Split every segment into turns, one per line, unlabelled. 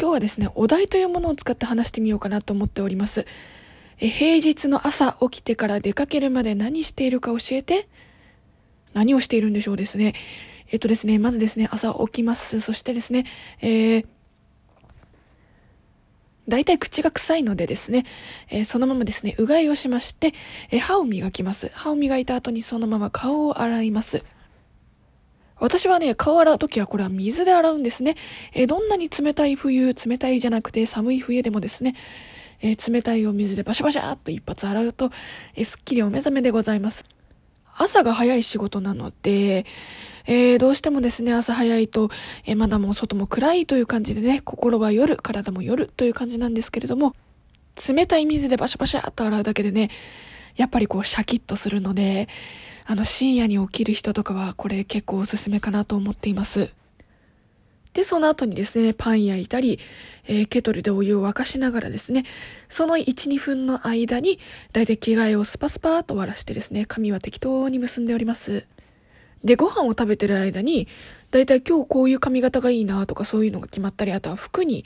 今日はですね、お題というものを使って話してみようかなと思っております。え平日の朝起きてから出かけるまで何しているか教えて何をしているんでしょうですね。えっとですね、まずですね、朝起きます。そしてですね、えー、大体口が臭いのでですね、えー、そのままですね、うがいをしまして、えー、歯を磨きます。歯を磨いた後にそのまま顔を洗います。私はね、顔洗うときはこれは水で洗うんですね。えー、どんなに冷たい冬、冷たいじゃなくて寒い冬でもですね、え冷たいお水でバシャバシャーっと一発洗うと、えすっきりお目覚めでございます。朝が早い仕事なので、えー、どうしてもですね、朝早いと、え、まだもう外も暗いという感じでね、心は夜、体も夜という感じなんですけれども、冷たい水でバシャバシャっと洗うだけでね、やっぱりこうシャキッとするので、あの深夜に起きる人とかはこれ結構おすすめかなと思っています。で、その後にですね、パン焼いたり、えー、ケトルでお湯を沸かしながらですね、その1、2分の間に、だいたい着替えをスパスパーと終わらしてですね、髪は適当に結んでおります。で、ご飯を食べてる間に、だいたい今日こういう髪型がいいなとかそういうのが決まったり、あとは服に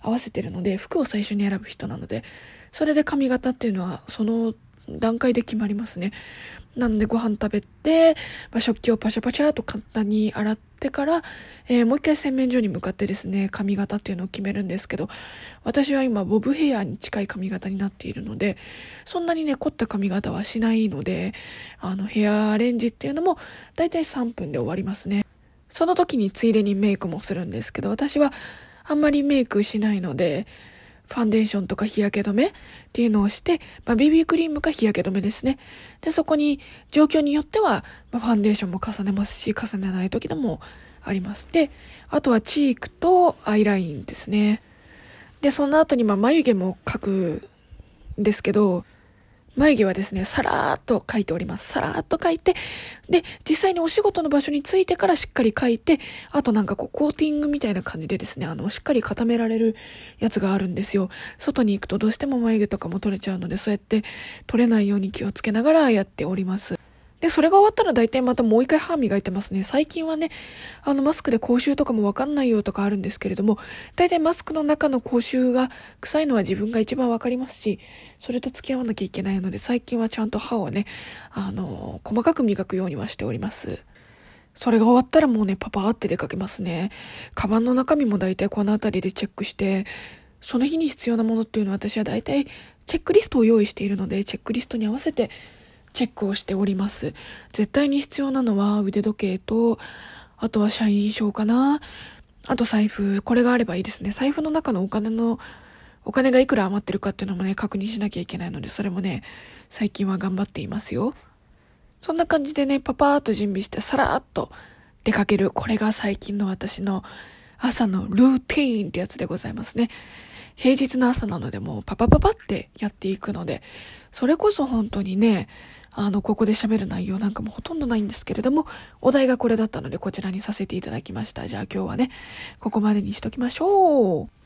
合わせてるので、服を最初に選ぶ人なので、それで髪型っていうのは、その段階で決まりますね。なのでご飯食べて、まあ、食器をパシャパシャと簡単に洗ってから、えー、もう一回洗面所に向かってですね、髪型っていうのを決めるんですけど、私は今ボブヘアに近い髪型になっているので、そんなにね、凝った髪型はしないので、あの、ヘアアレンジっていうのも、だいたい3分で終わりますね。その時についでにメイクもするんですけど、私はあんまりメイクしないので、ファンデーションとか日焼け止めっていうのをして、まあ、BB クリームか日焼け止めですね。で、そこに状況によっては、まあ、ファンデーションも重ねますし、重ねない時でもあります。で、あとはチークとアイラインですね。で、その後にまあ眉毛も描くんですけど、眉毛はですね、さらーっと描いております。さらーっと描いて、で、実際にお仕事の場所に着いてからしっかり描いて、あとなんかこう、コーティングみたいな感じでですね、あの、しっかり固められるやつがあるんですよ。外に行くとどうしても眉毛とかも取れちゃうので、そうやって取れないように気をつけながらやっております。で、それが終わったら大体またもう一回歯磨いてますね。最近はね、あのマスクで口臭とかもわかんないよとかあるんですけれども、大体マスクの中の口臭が臭いのは自分が一番わかりますし、それと付き合わなきゃいけないので、最近はちゃんと歯をね、あの、細かく磨くようにはしております。それが終わったらもうね、パパーって出かけますね。カバンの中身も大体この辺りでチェックして、その日に必要なものっていうのは私は大体チェックリストを用意しているので、チェックリストに合わせてチェックをしております。絶対に必要なのは腕時計と、あとは社員証かな。あと財布。これがあればいいですね。財布の中のお金の、お金がいくら余ってるかっていうのもね、確認しなきゃいけないので、それもね、最近は頑張っていますよ。そんな感じでね、パパーっと準備して、さらっと出かける。これが最近の私の朝のルーティーンってやつでございますね。平日の朝なのでもうパパパパってやっていくので、それこそ本当にね、あの、ここで喋る内容なんかもほとんどないんですけれども、お題がこれだったのでこちらにさせていただきました。じゃあ今日はね、ここまでにしときましょう。